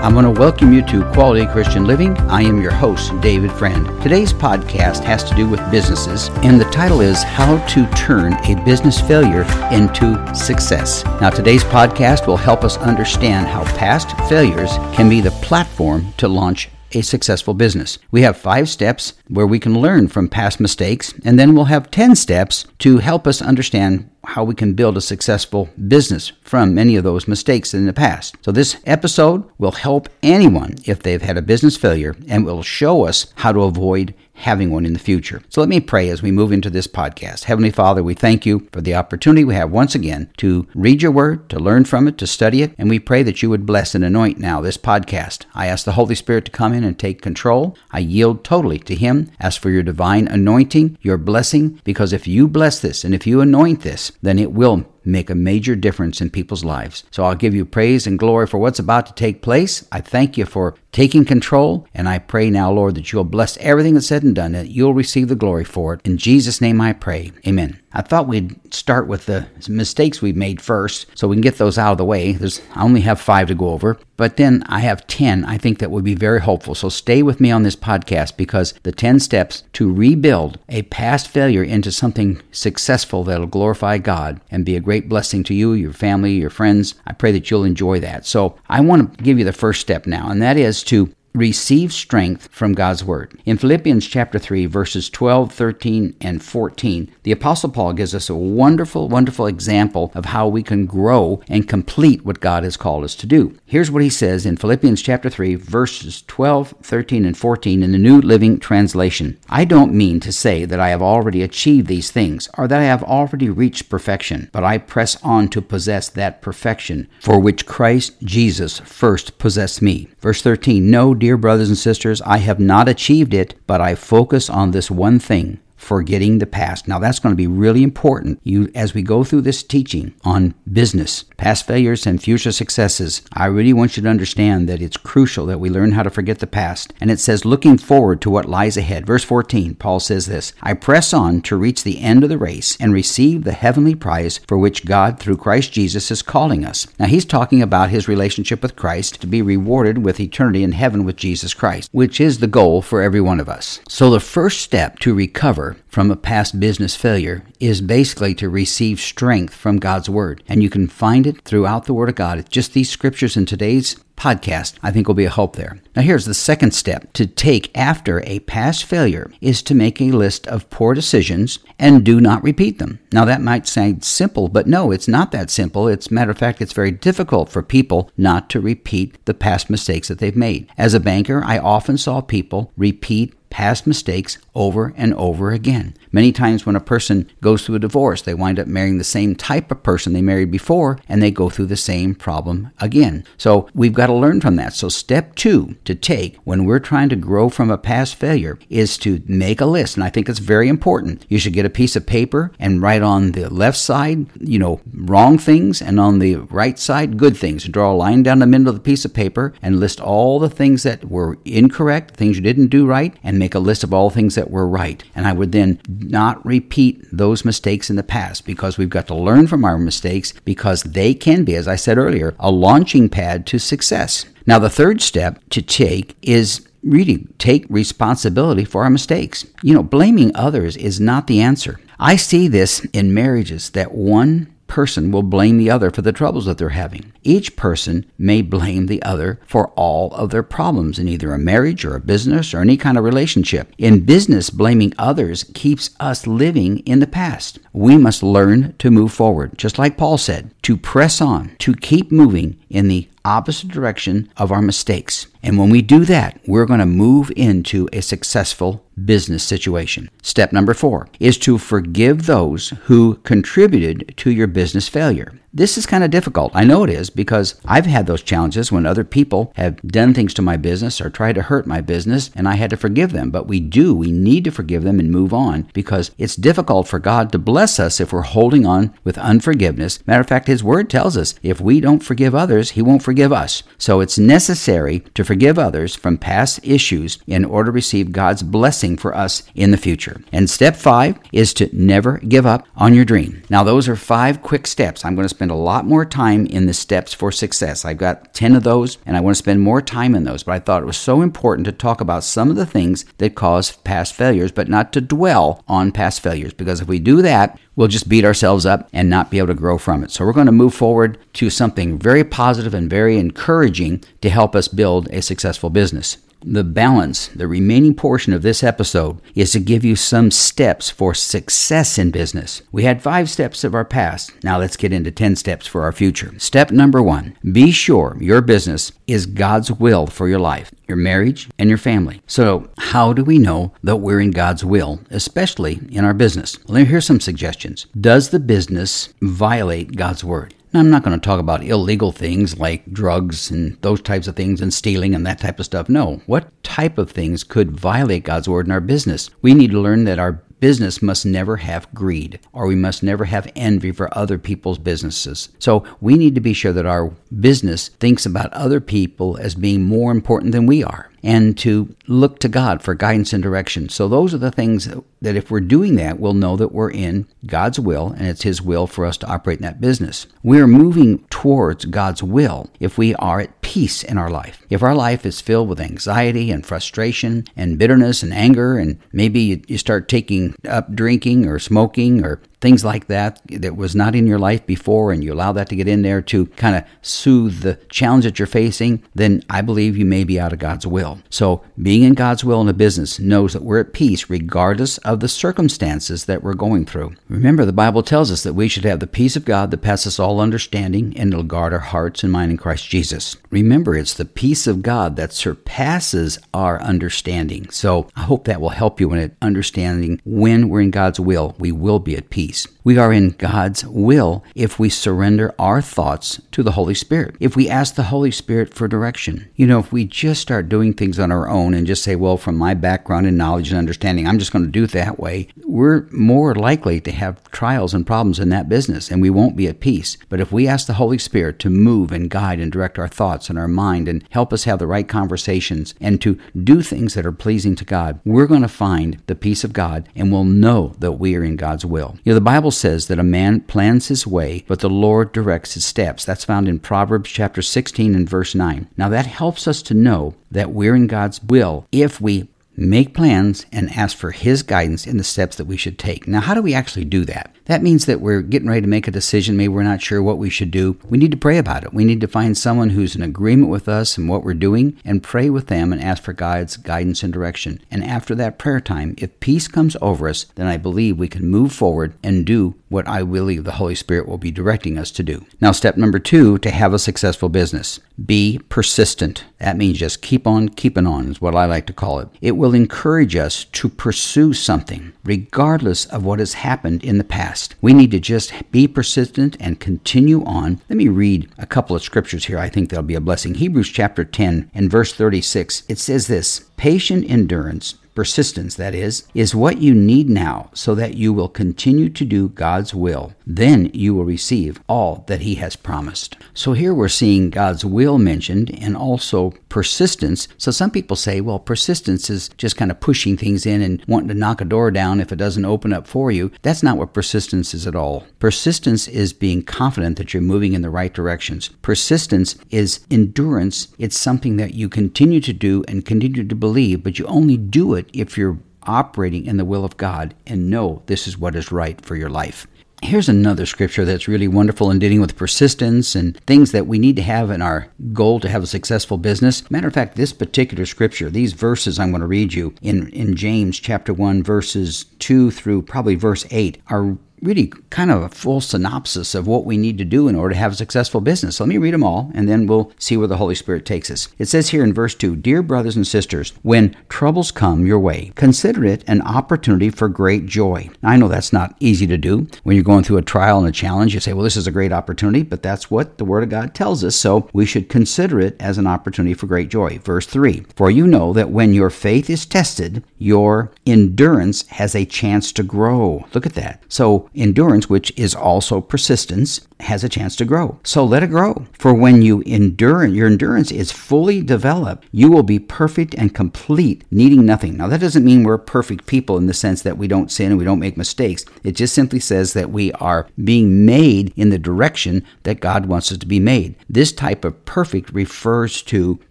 I want to welcome you to Quality Christian Living. I am your host, David Friend. Today's podcast has to do with businesses, and the title is How to Turn a Business Failure into Success. Now, today's podcast will help us understand how past failures can be the platform to launch a successful business. We have five steps where we can learn from past mistakes, and then we'll have 10 steps to help us understand how we can build a successful business from many of those mistakes in the past. So, this episode will help anyone if they've had a business failure and will show us how to avoid having one in the future. So let me pray as we move into this podcast. Heavenly Father, we thank you for the opportunity we have once again to read your word, to learn from it, to study it, and we pray that you would bless and anoint now this podcast. I ask the Holy Spirit to come in and take control. I yield totally to Him. Ask for your divine anointing, your blessing, because if you bless this and if you anoint this, then it will make a major difference in people's lives. So I'll give you praise and glory for what's about to take place. I thank you for taking control, and I pray now, Lord, that you'll bless everything that's said and done, that you'll receive the glory for it. In Jesus' name I pray. Amen. I thought we'd start with the mistakes we've made first so we can get those out of the way. There's, I only have five to go over, but then I have 10 I think that would be very helpful. So stay with me on this podcast because the 10 steps to rebuild a past failure into something successful that'll glorify God and be a great blessing to you, your family, your friends. I pray that you'll enjoy that. So I want to give you the first step now, and that is to receive strength from God's Word. In Philippians chapter 3, verses 12, 13, and 14, the Apostle Paul gives us a wonderful, wonderful example of how we can grow and complete what God has called us to do. Here's what he says in Philippians chapter 3, verses 12, 13, and 14 in the New Living Translation. I don't mean to say that I have already achieved these things or that I have already reached perfection, but I press on to possess that perfection for which Christ Jesus first possessed me. Verse 13, No, dear brothers and sisters, I have not achieved it, but I focus on this one thing forgetting the past. Now that's going to be really important. You as we go through this teaching on business, past failures and future successes, I really want you to understand that it's crucial that we learn how to forget the past. And it says looking forward to what lies ahead. Verse 14, Paul says this, I press on to reach the end of the race and receive the heavenly prize for which God through Christ Jesus is calling us. Now he's talking about his relationship with Christ to be rewarded with eternity in heaven with Jesus Christ, which is the goal for every one of us. So the first step to recover from a past business failure is basically to receive strength from God's Word. And you can find it throughout the Word of God. It's just these scriptures in today's podcast, I think will be a help there. Now, here's the second step to take after a past failure is to make a list of poor decisions and do not repeat them. Now, that might sound simple, but no, it's not that simple. It's matter of fact, it's very difficult for people not to repeat the past mistakes that they've made. As a banker, I often saw people repeat past mistakes over and over again. Many times, when a person goes through a divorce, they wind up marrying the same type of person they married before, and they go through the same problem again. So, we've got to learn from that. So, step two to take when we're trying to grow from a past failure is to make a list. And I think it's very important. You should get a piece of paper and write on the left side, you know, wrong things, and on the right side, good things. Draw a line down the middle of the piece of paper and list all the things that were incorrect, things you didn't do right, and make a list of all things that were right. And I would then not repeat those mistakes in the past because we've got to learn from our mistakes because they can be, as I said earlier, a launching pad to success. Now, the third step to take is really take responsibility for our mistakes. You know, blaming others is not the answer. I see this in marriages that one person will blame the other for the troubles that they're having. Each person may blame the other for all of their problems in either a marriage or a business or any kind of relationship. In business, blaming others keeps us living in the past. We must learn to move forward, just like Paul said, to press on, to keep moving in the opposite direction of our mistakes. And when we do that, we're going to move into a successful business situation. Step number four is to forgive those who contributed to your business failure. This is kind of difficult. I know it is because I've had those challenges when other people have done things to my business or tried to hurt my business and I had to forgive them. But we do, we need to forgive them and move on because it's difficult for God to bless us if we're holding on with unforgiveness. Matter of fact, His Word tells us if we don't forgive others, He won't forgive us. So it's necessary to forgive others from past issues in order to receive God's blessing for us in the future. And step five is to never give up on your dream. Now, those are five quick steps. I'm going to spend a lot more time in the steps for success. I've got 10 of those and I want to spend more time in those, but I thought it was so important to talk about some of the things that cause past failures, but not to dwell on past failures because if we do that, we'll just beat ourselves up and not be able to grow from it. So we're going to move forward to something very positive and very encouraging to help us build a successful business. The balance, the remaining portion of this episode, is to give you some steps for success in business. We had five steps of our past. Now let's get into 10 steps for our future. Step number one be sure your business is God's will for your life, your marriage, and your family. So, how do we know that we're in God's will, especially in our business? Well, here's some suggestions. Does the business violate God's word? Now, I'm not going to talk about illegal things like drugs and those types of things and stealing and that type of stuff. No. What type of things could violate God's word in our business? We need to learn that our business must never have greed or we must never have envy for other people's businesses. So we need to be sure that our business thinks about other people as being more important than we are and to look to God for guidance and direction. So, those are the things that, if we're doing that, we'll know that we're in God's will and it's His will for us to operate in that business. We're moving towards God's will if we are at peace in our life. If our life is filled with anxiety and frustration and bitterness and anger, and maybe you start taking up drinking or smoking or things like that that was not in your life before and you allow that to get in there to kind of soothe the challenge that you're facing, then I believe you may be out of God's will. So, being in God's will in a business knows that we're at peace regardless of the circumstances that we're going through. Remember, the Bible tells us that we should have the peace of God that passes all understanding and it'll guard our hearts and mind in Christ Jesus. Remember, it's the peace of God that surpasses our understanding. So, I hope that will help you in understanding when we're in God's will, we will be at peace peace. We are in God's will if we surrender our thoughts to the Holy Spirit. If we ask the Holy Spirit for direction. You know, if we just start doing things on our own and just say, well, from my background and knowledge and understanding, I'm just going to do it that way, we're more likely to have trials and problems in that business and we won't be at peace. But if we ask the Holy Spirit to move and guide and direct our thoughts and our mind and help us have the right conversations and to do things that are pleasing to God, we're going to find the peace of God and we'll know that we are in God's will. You know, the Bible says that a man plans his way, but the Lord directs his steps. That's found in Proverbs chapter 16 and verse 9. Now that helps us to know that we're in God's will if we make plans and ask for His guidance in the steps that we should take. Now, how do we actually do that? That means that we're getting ready to make a decision. Maybe we're not sure what we should do. We need to pray about it. We need to find someone who's in agreement with us and what we're doing and pray with them and ask for God's guidance and direction. And after that prayer time, if peace comes over us, then I believe we can move forward and do what I believe the Holy Spirit will be directing us to do. Now, step number two to have a successful business be persistent. That means just keep on keeping on, is what I like to call it. It will encourage us to pursue something, regardless of what has happened in the past. We need to just be persistent and continue on. Let me read a couple of scriptures here. I think that'll be a blessing. Hebrews chapter 10 and verse 36, it says this Patient endurance persistence, that is, is what you need now so that you will continue to do God's will. Then you will receive all that He has promised. So here we're seeing God's will mentioned and also persistence. So some people say, well, persistence is just kind of pushing things in and wanting to knock a door down if it doesn't open up for you. That's not what persistence is at all. Persistence is being confident that you're moving in the right directions. Persistence is endurance. It's something that you continue to do and continue to believe, but you only do it if you're operating in the will of God and know this is what is right for your life. Here's another scripture that's really wonderful in dealing with persistence and things that we need to have in our goal to have a successful business. Matter of fact, this particular scripture, these verses I'm going to read you in, in James chapter 1, verses 2 through probably verse 8, are really kind of a full synopsis of what we need to do in order to have a successful business. So let me read them all and then we'll see where the Holy Spirit takes us. It says here in verse 2 Dear brothers and sisters, when troubles come your way, consider it an opportunity for great joy. I know that's not easy to do. When you're going through a trial and a challenge, you say, Well, this is a great opportunity, but that's what the Word of God tells us. So we should consider it as an opportunity for great joy. Verse 3 For you know that when your faith is tested, your endurance has a chance to grow. Look at that. So endurance, which is also persistence, has a chance to grow. So let it grow. For when you endure, your endurance is fully developed, you will be perfect and complete, needing nothing. Now, that doesn't mean we're perfect people in the sense that we don't sin and we don't make mistakes. It just simply says that we are being made in the direction that God wants us to be made. This type of perfect refers to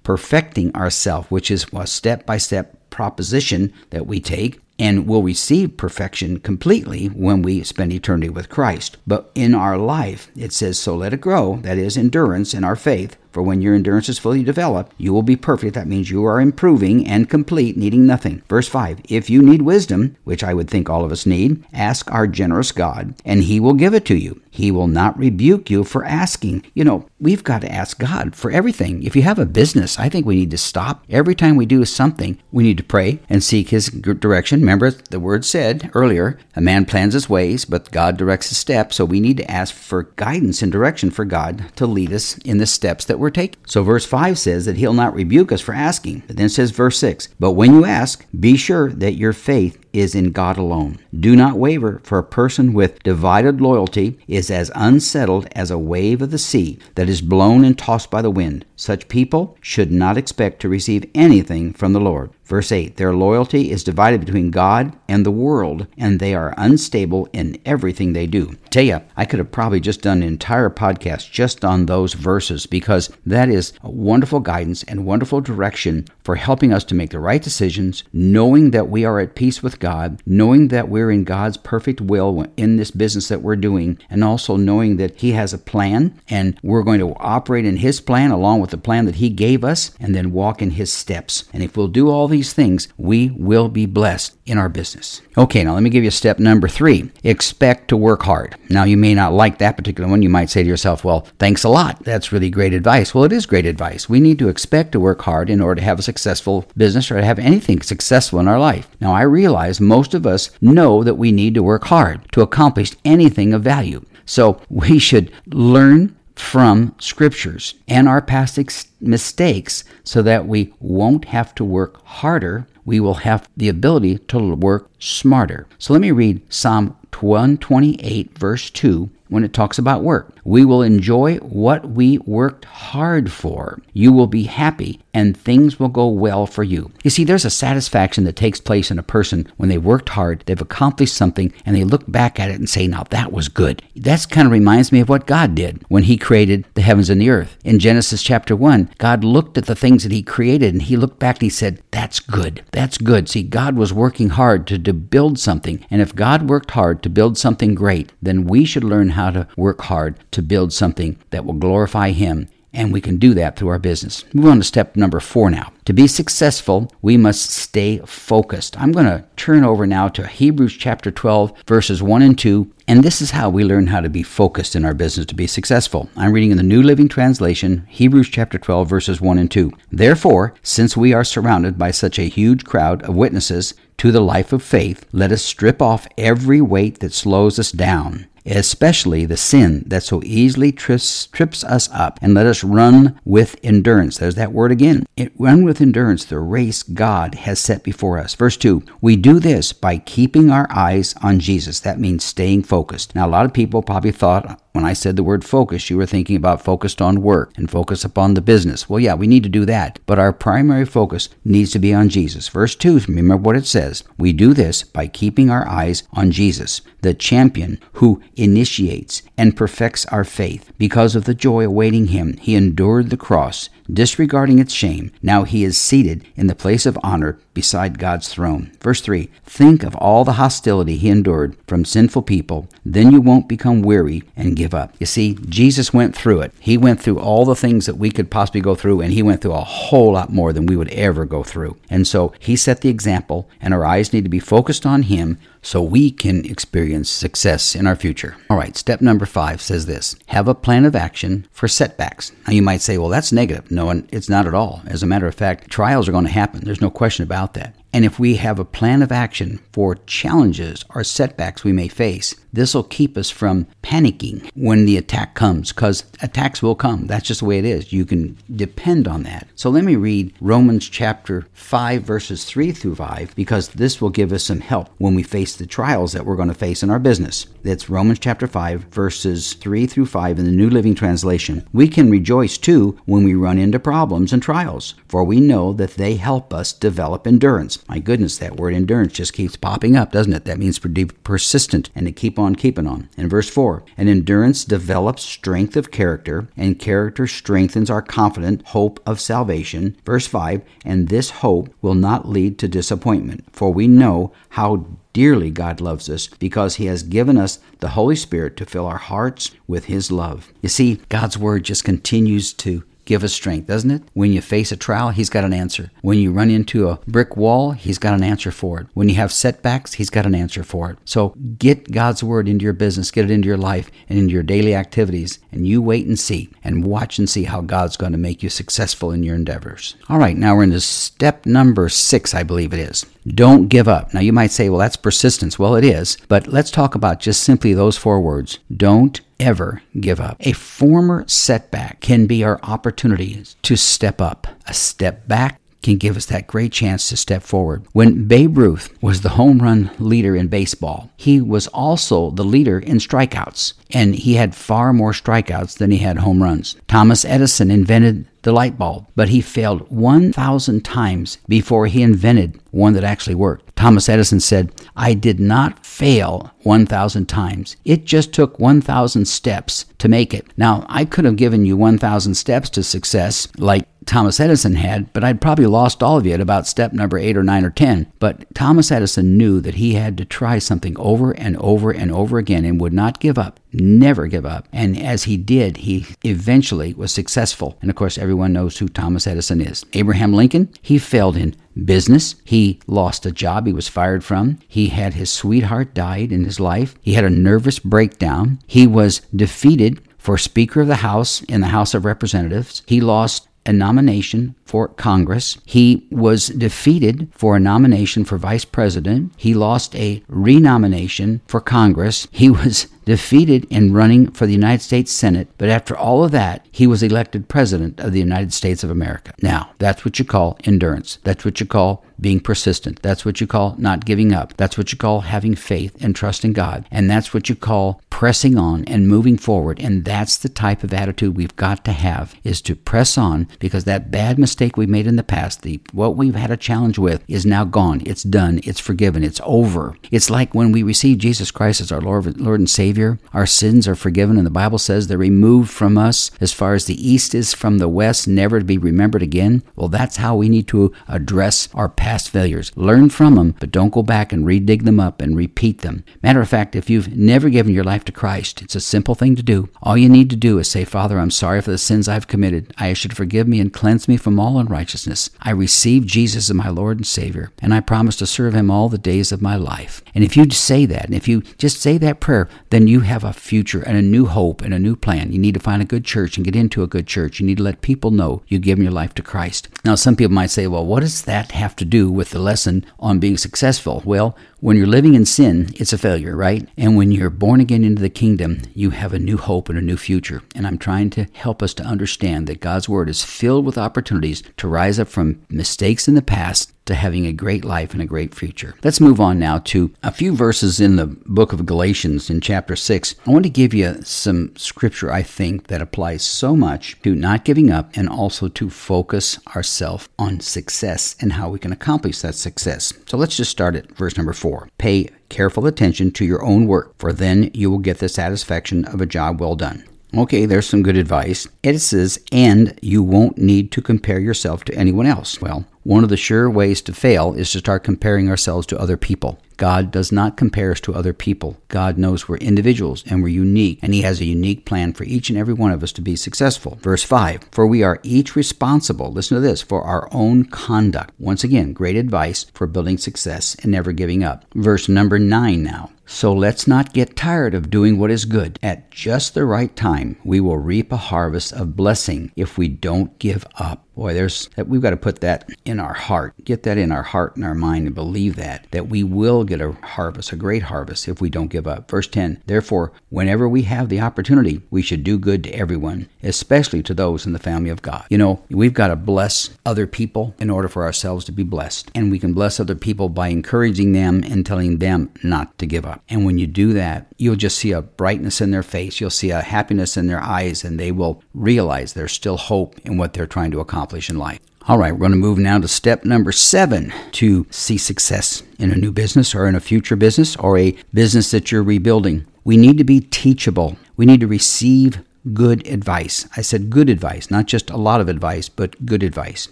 perfecting ourselves, which is a step by step proposition that we take and will receive perfection completely when we spend eternity with Christ. But in our life, it says, so let it grow, that is, endurance in our faith, for when your endurance is fully developed, you will be perfect. That means you are improving and complete, needing nothing. Verse 5 If you need wisdom, which I would think all of us need, ask our generous God, and he will give it to you. He will not rebuke you for asking. You know, we've got to ask God for everything. If you have a business, I think we need to stop. Every time we do something, we need to pray and seek his direction. Remember, the word said earlier, a man plans his ways, but God directs his steps. So we need to ask for guidance and direction for God to lead us in the steps that we're taking. So verse 5 says that he'll not rebuke us for asking. But then says verse 6, But when you ask, be sure that your faith is in God alone. Do not waver, for a person with divided loyalty is as unsettled as a wave of the sea that is blown and tossed by the wind. Such people should not expect to receive anything from the Lord. Verse 8 Their loyalty is divided between God and the world, and they are unstable in everything they do. Tell you, I could have probably just done an entire podcast just on those verses because that is wonderful guidance and wonderful direction for helping us to make the right decisions, knowing that we are at peace with God, knowing that we're in God's perfect will in this business that we're doing, and also knowing that He has a plan and we're going to operate in His plan along with the plan that He gave us and then walk in His steps. And if we'll do all these things, we will be blessed in our business. Okay, now let me give you step number three expect to work hard. Now, you may not like that particular one. You might say to yourself, well, thanks a lot. That's really great advice. Well, it is great advice. We need to expect to work hard in order to have a successful business or to have anything successful in our life. Now, I realize most of us know that we need to work hard to accomplish anything of value. So we should learn from scriptures and our past ex- mistakes so that we won't have to work harder. We will have the ability to work smarter. So let me read Psalm 128, verse 2, when it talks about work. We will enjoy what we worked hard for. You will be happy and things will go well for you. You see, there's a satisfaction that takes place in a person when they worked hard, they've accomplished something, and they look back at it and say, Now that was good. That kind of reminds me of what God did when He created the heavens and the earth. In Genesis chapter 1, God looked at the things that He created and He looked back and He said, That's good. That's good. See, God was working hard to, to build something. And if God worked hard to build something great, then we should learn how to work hard to build something that will glorify Him and we can do that through our business. Move on to step number four now. To be successful, we must stay focused. I'm going to turn over now to Hebrews chapter 12, verses 1 and 2. And this is how we learn how to be focused in our business to be successful. I'm reading in the New Living Translation, Hebrews chapter 12, verses 1 and 2. Therefore, since we are surrounded by such a huge crowd of witnesses to the life of faith, let us strip off every weight that slows us down especially the sin that so easily trips, trips us up, and let us run with endurance. There's that word again. It, run with endurance the race God has set before us. Verse 2 We do this by keeping our eyes on Jesus. That means staying focused. Now, a lot of people probably thought when I said the word focus, you were thinking about focused on work and focus upon the business. Well, yeah, we need to do that, but our primary focus needs to be on Jesus. Verse 2, remember what it says. We do this by keeping our eyes on Jesus, the champion who initiates and perfects our faith. Because of the joy awaiting him, he endured the cross disregarding its shame. Now he is seated in the place of honor beside God's throne. Verse 3 Think of all the hostility he endured from sinful people, then you won't become weary and give up. You see, Jesus went through it. He went through all the things that we could possibly go through, and he went through a whole lot more than we would ever go through. And so he set the example, and our eyes need to be focused on him so we can experience success in our future. All right, step number five says this have a plan of action for setbacks. Now, you might say, well, that's negative. No, and it's not at all. As a matter of fact, trials are going to happen. There's no question about that. And if we have a plan of action for challenges or setbacks we may face, This will keep us from panicking when the attack comes because attacks will come. That's just the way it is. You can depend on that. So let me read Romans chapter 5, verses 3 through 5, because this will give us some help when we face the trials that we're going to face in our business. That's Romans chapter 5, verses 3 through 5 in the New Living Translation. We can rejoice too when we run into problems and trials, for we know that they help us develop endurance. My goodness, that word endurance just keeps popping up, doesn't it? That means persistent and to keep on keeping on. In verse 4, and endurance develops strength of character, and character strengthens our confident hope of salvation. Verse 5, and this hope will not lead to disappointment, for we know how dearly God loves us because He has given us the Holy Spirit to fill our hearts with His love. You see, God's Word just continues to give us strength, doesn't it? When you face a trial, He's got an answer. When you run into a brick wall, He's got an answer for it. When you have setbacks, He's got an answer for it. So get God's Word into your business, get it into your life and into your daily activities, and you wait and see and watch and see how God's going to make you successful in your endeavors. All right, now we're into step number six, I believe it is. Don't give up. Now you might say, well, that's persistence. Well, it is. But let's talk about just simply those four words. Don't ever give up. A former setback can be our opportunity to step up. A step back can give us that great chance to step forward. When Babe Ruth was the home run leader in baseball, he was also the leader in strikeouts, and he had far more strikeouts than he had home runs. Thomas Edison invented the light bulb, but he failed 1,000 times before he invented one that actually worked. Thomas Edison said, I did not fail 1,000 times. It just took 1,000 steps to make it. Now, I could have given you 1,000 steps to success, like Thomas Edison had, but I'd probably lost all of you at about step number eight or nine or 10. But Thomas Edison knew that he had to try something over and over and over again and would not give up, never give up. And as he did, he eventually was successful. And of course, everyone knows who Thomas Edison is. Abraham Lincoln, he failed in business. He lost a job he was fired from. He had his sweetheart died in his life. He had a nervous breakdown. He was defeated for Speaker of the House in the House of Representatives. He lost a nomination for Congress. He was defeated for a nomination for vice president. He lost a renomination for Congress. He was defeated in running for the United States Senate, but after all of that, he was elected President of the United States of America. Now, that's what you call endurance. That's what you call being persistent. That's what you call not giving up. That's what you call having faith and trust in God. And that's what you call pressing on and moving forward. And that's the type of attitude we've got to have is to press on because that bad mistake we made in the past, the what we've had a challenge with is now gone. It's done. It's forgiven. It's over. It's like when we receive Jesus Christ as our Lord, Lord and Savior. Our sins are forgiven, and the Bible says they're removed from us as far as the east is from the west, never to be remembered again. Well, that's how we need to address our past failures. Learn from them, but don't go back and redig them up and repeat them. Matter of fact, if you've never given your life to Christ, it's a simple thing to do. All you need to do is say, Father, I'm sorry for the sins I've committed. I should forgive me and cleanse me from all unrighteousness. I receive Jesus as my Lord and Savior, and I promise to serve him all the days of my life. And if you say that, and if you just say that prayer, then you have a future and a new hope and a new plan. You need to find a good church and get into a good church. You need to let people know you've given your life to Christ. Now, some people might say, well, what does that have to do with the lesson on being successful? Well, when you're living in sin, it's a failure, right? And when you're born again into the kingdom, you have a new hope and a new future. And I'm trying to help us to understand that God's Word is filled with opportunities to rise up from mistakes in the past to having a great life and a great future. Let's move on now to a few verses in the book of Galatians in chapter 6. I want to give you some scripture I think that applies so much to not giving up and also to focus ourselves on success and how we can accomplish that success. So let's just start at verse number 4. Pay careful attention to your own work, for then you will get the satisfaction of a job well done. Okay, there's some good advice. It says, and you won't need to compare yourself to anyone else. Well, one of the sure ways to fail is to start comparing ourselves to other people. God does not compare us to other people. God knows we're individuals and we're unique, and He has a unique plan for each and every one of us to be successful. Verse 5 For we are each responsible, listen to this, for our own conduct. Once again, great advice for building success and never giving up. Verse number 9 now. So let's not get tired of doing what is good. At just the right time, we will reap a harvest of blessing if we don't give up. Boy, there's we've got to put that in our heart. Get that in our heart and our mind and believe that that we will get a harvest, a great harvest, if we don't give up. Verse 10 Therefore, whenever we have the opportunity, we should do good to everyone, especially to those in the family of God. You know, we've got to bless other people in order for ourselves to be blessed. And we can bless other people by encouraging them and telling them not to give up. And when you do that, you'll just see a brightness in their face. You'll see a happiness in their eyes, and they will realize there's still hope in what they're trying to accomplish in life. All right, we're going to move now to step number seven to see success in a new business or in a future business or a business that you're rebuilding. We need to be teachable. We need to receive good advice. I said good advice, not just a lot of advice, but good advice.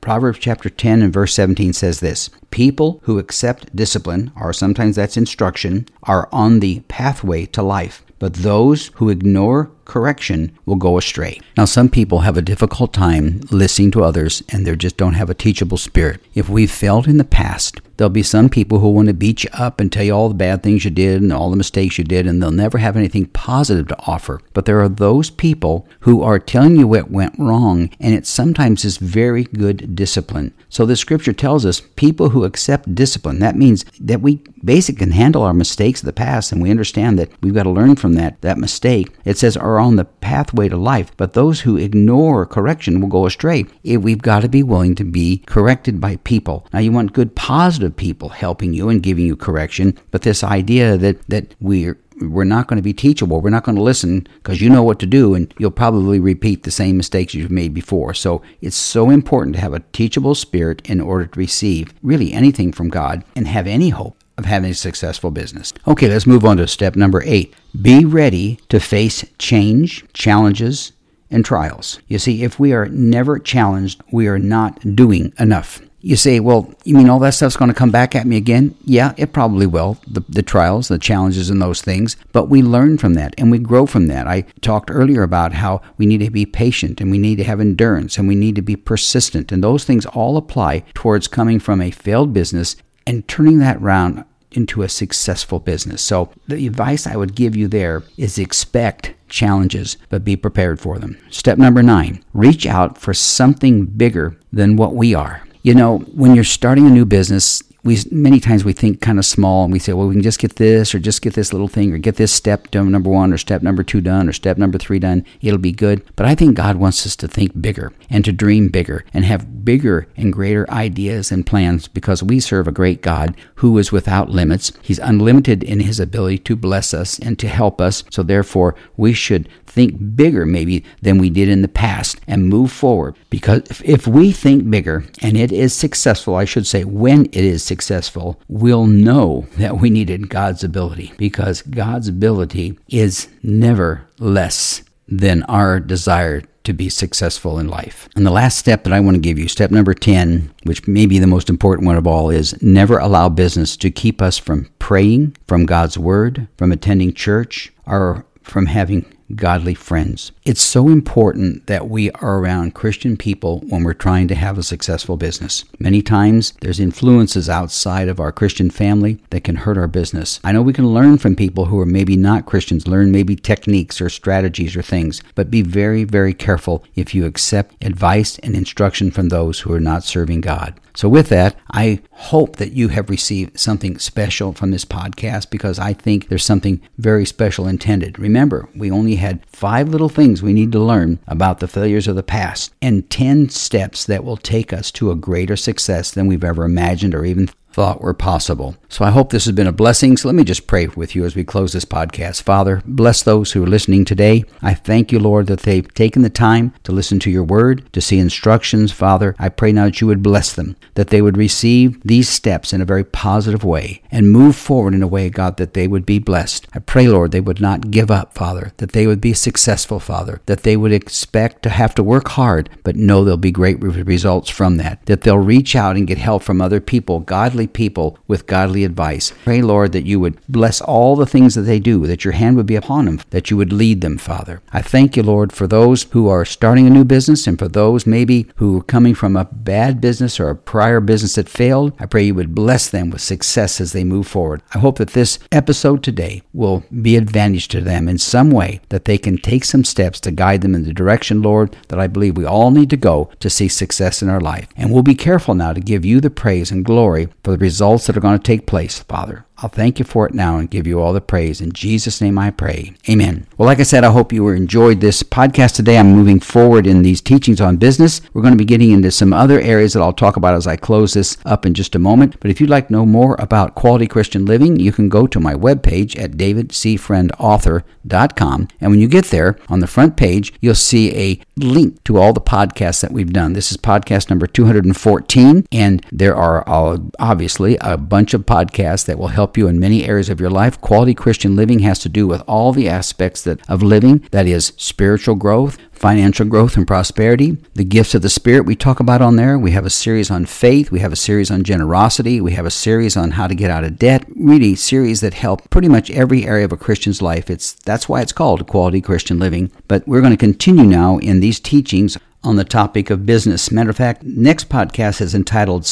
Proverbs chapter 10 and verse 17 says this People who accept discipline, or sometimes that's instruction, are on the pathway to life, but those who ignore correction will go astray. Now, some people have a difficult time listening to others and they just don't have a teachable spirit. If we've failed in the past, there'll be some people who want to beat you up and tell you all the bad things you did and all the mistakes you did, and they'll never have anything positive to offer. But there are those people who are telling you what went wrong, and it sometimes is very good discipline. So the scripture tells us people who accept discipline, that means that we basically can handle our mistakes of the past and we understand that we've got to learn from that, that mistake. It says, are on the pathway to life, but those who ignore correction will go astray. We've got to be willing to be corrected by people. Now, you want good, positive people helping you and giving you correction, but this idea that, that we're we're not going to be teachable. We're not going to listen because you know what to do and you'll probably repeat the same mistakes you've made before. So it's so important to have a teachable spirit in order to receive really anything from God and have any hope of having a successful business. Okay, let's move on to step number eight. Be ready to face change, challenges, and trials. You see, if we are never challenged, we are not doing enough. You say, well, you mean all that stuff's going to come back at me again? Yeah, it probably will. The, the trials, the challenges, and those things. But we learn from that and we grow from that. I talked earlier about how we need to be patient and we need to have endurance and we need to be persistent. And those things all apply towards coming from a failed business and turning that around into a successful business. So, the advice I would give you there is expect challenges, but be prepared for them. Step number nine reach out for something bigger than what we are. You know, when you're starting a new business, we many times we think kind of small and we say, well, we can just get this or just get this little thing or get this step done number one or step number two done or step number three done. It'll be good. But I think God wants us to think bigger and to dream bigger and have bigger and greater ideas and plans because we serve a great God who is without limits. He's unlimited in his ability to bless us and to help us. So therefore, we should think bigger maybe than we did in the past and move forward. Because if we think bigger and it is successful, I should say, when it is successful, we'll know that we needed God's ability because God's ability is never less than our desire to be successful in life. And the last step that I want to give you, step number 10, which may be the most important one of all, is never allow business to keep us from praying, from God's word, from attending church, or from having godly friends. It's so important that we are around Christian people when we're trying to have a successful business. Many times there's influences outside of our Christian family that can hurt our business. I know we can learn from people who are maybe not Christians, learn maybe techniques or strategies or things, but be very, very careful if you accept advice and instruction from those who are not serving God. So, with that, I hope that you have received something special from this podcast because I think there's something very special intended. Remember, we only had five little things we need to learn about the failures of the past and 10 steps that will take us to a greater success than we've ever imagined or even thought were possible. So I hope this has been a blessing. So let me just pray with you as we close this podcast. Father, bless those who are listening today. I thank you, Lord, that they've taken the time to listen to your word, to see instructions. Father, I pray now that you would bless them, that they would receive these steps in a very positive way and move forward in a way, God, that they would be blessed. I pray, Lord, they would not give up, Father, that they would be successful, Father, that they would expect to have to work hard, but know there'll be great results from that, that they'll reach out and get help from other people, godly godly people with godly advice. Pray, Lord, that you would bless all the things that they do, that your hand would be upon them, that you would lead them, Father. I thank you, Lord, for those who are starting a new business and for those maybe who are coming from a bad business or a prior business that failed. I pray you would bless them with success as they move forward. I hope that this episode today will be advantage to them in some way, that they can take some steps to guide them in the direction, Lord, that I believe we all need to go to see success in our life. And we'll be careful now to give you the praise and glory for the results that are going to take place, Father. I'll thank you for it now and give you all the praise. In Jesus' name I pray. Amen. Well, like I said, I hope you enjoyed this podcast today. I'm moving forward in these teachings on business. We're going to be getting into some other areas that I'll talk about as I close this up in just a moment. But if you'd like to know more about quality Christian living, you can go to my webpage at davidcfriendauthor.com. And when you get there, on the front page, you'll see a link to all the podcasts that we've done. This is podcast number 214, and there are uh, obviously a bunch of podcasts that will help you in many areas of your life. Quality Christian living has to do with all the aspects that of living, that is spiritual growth, financial growth and prosperity, the gifts of the Spirit we talk about on there. We have a series on faith, we have a series on generosity, we have a series on how to get out of debt. Really, series that help pretty much every area of a Christian's life. It's that's why it's called quality Christian living. But we're going to continue now in these teachings on the topic of business. Matter of fact, next podcast is entitled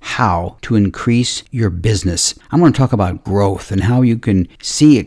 How to Increase Your Business. I'm going to talk about growth and how you can see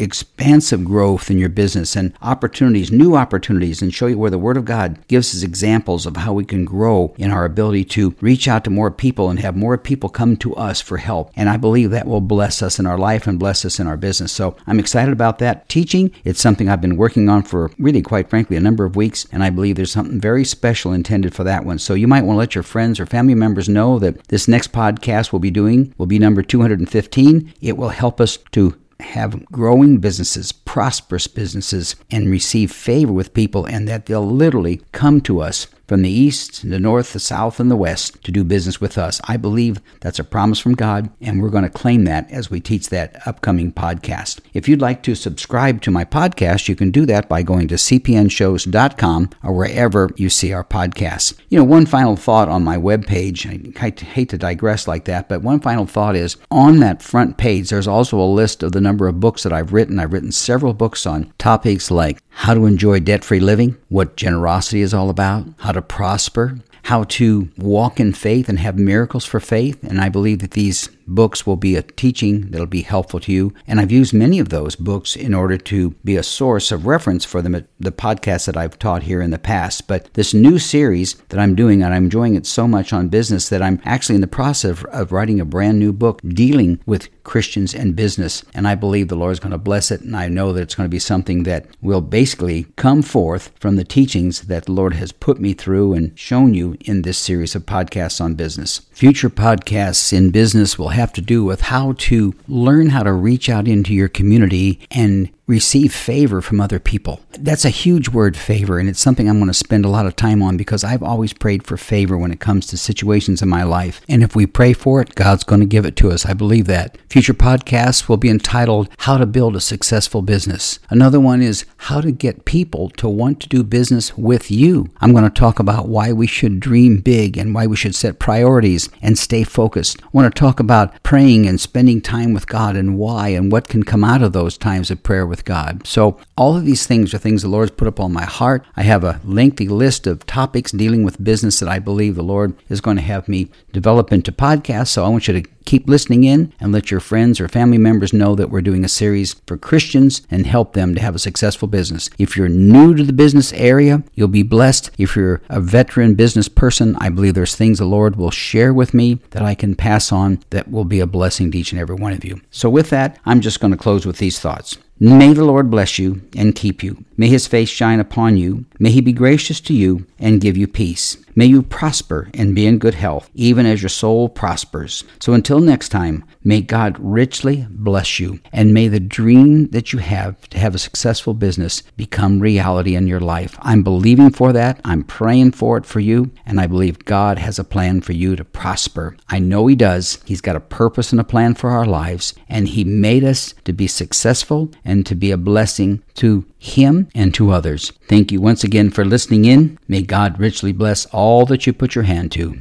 expansive growth in your business and opportunities, new opportunities, and show you where the Word of God gives us examples of how we can grow in our ability to reach out to more people and have more people come to us for help. And I believe that will bless us in our life and bless us in our business. So I'm excited about that teaching. It's something I've been working on for really, quite frankly, a number of weeks, and I believe there's something very special intended for that one. So you might want to let your friends or family members know that this next podcast we'll be doing will be number 215. It will help us to have growing businesses, prosperous businesses, and receive favor with people, and that they'll literally come to us from the east, the north, the south, and the west to do business with us. I believe that's a promise from God, and we're going to claim that as we teach that upcoming podcast. If you'd like to subscribe to my podcast, you can do that by going to cpnshows.com or wherever you see our podcasts. You know, one final thought on my webpage, I hate to digress like that, but one final thought is on that front page, there's also a list of the number of books that I've written. I've written several books on topics like how to enjoy debt free living, what generosity is all about, how to prosper, how to walk in faith and have miracles for faith. And I believe that these books will be a teaching that'll be helpful to you. And I've used many of those books in order to be a source of reference for them, the podcasts that I've taught here in the past. But this new series that I'm doing, and I'm enjoying it so much on business that I'm actually in the process of writing a brand new book dealing with Christians and business. And I believe the Lord is going to bless it. And I know that it's going to be something that will basically come forth from the teachings that the Lord has put me through and shown you in this series of podcasts on business. Future podcasts in business will have to do with how to learn how to reach out into your community and receive favor from other people. That's a huge word, favor, and it's something I'm going to spend a lot of time on because I've always prayed for favor when it comes to situations in my life. And if we pray for it, God's going to give it to us. I believe that. Future podcasts will be entitled How to Build a Successful Business. Another one is How to Get People to Want to Do Business with You. I'm going to talk about why we should dream big and why we should set priorities and stay focused. I want to talk about praying and spending time with God and why and what can come out of those times of prayer with with God. So, all of these things are things the Lord's put upon my heart. I have a lengthy list of topics dealing with business that I believe the Lord is going to have me develop into podcasts. So, I want you to keep listening in and let your friends or family members know that we're doing a series for Christians and help them to have a successful business. If you're new to the business area, you'll be blessed. If you're a veteran business person, I believe there's things the Lord will share with me that I can pass on that will be a blessing to each and every one of you. So, with that, I'm just going to close with these thoughts. May the Lord bless you and keep you. May his face shine upon you. May he be gracious to you and give you peace. May you prosper and be in good health, even as your soul prospers. So until next time, may God richly bless you, and may the dream that you have to have a successful business become reality in your life. I'm believing for that. I'm praying for it for you, and I believe God has a plan for you to prosper. I know He does. He's got a purpose and a plan for our lives, and He made us to be successful and to be a blessing to Him and to others. Thank you once again for listening in. May God richly bless all that you put your hand to.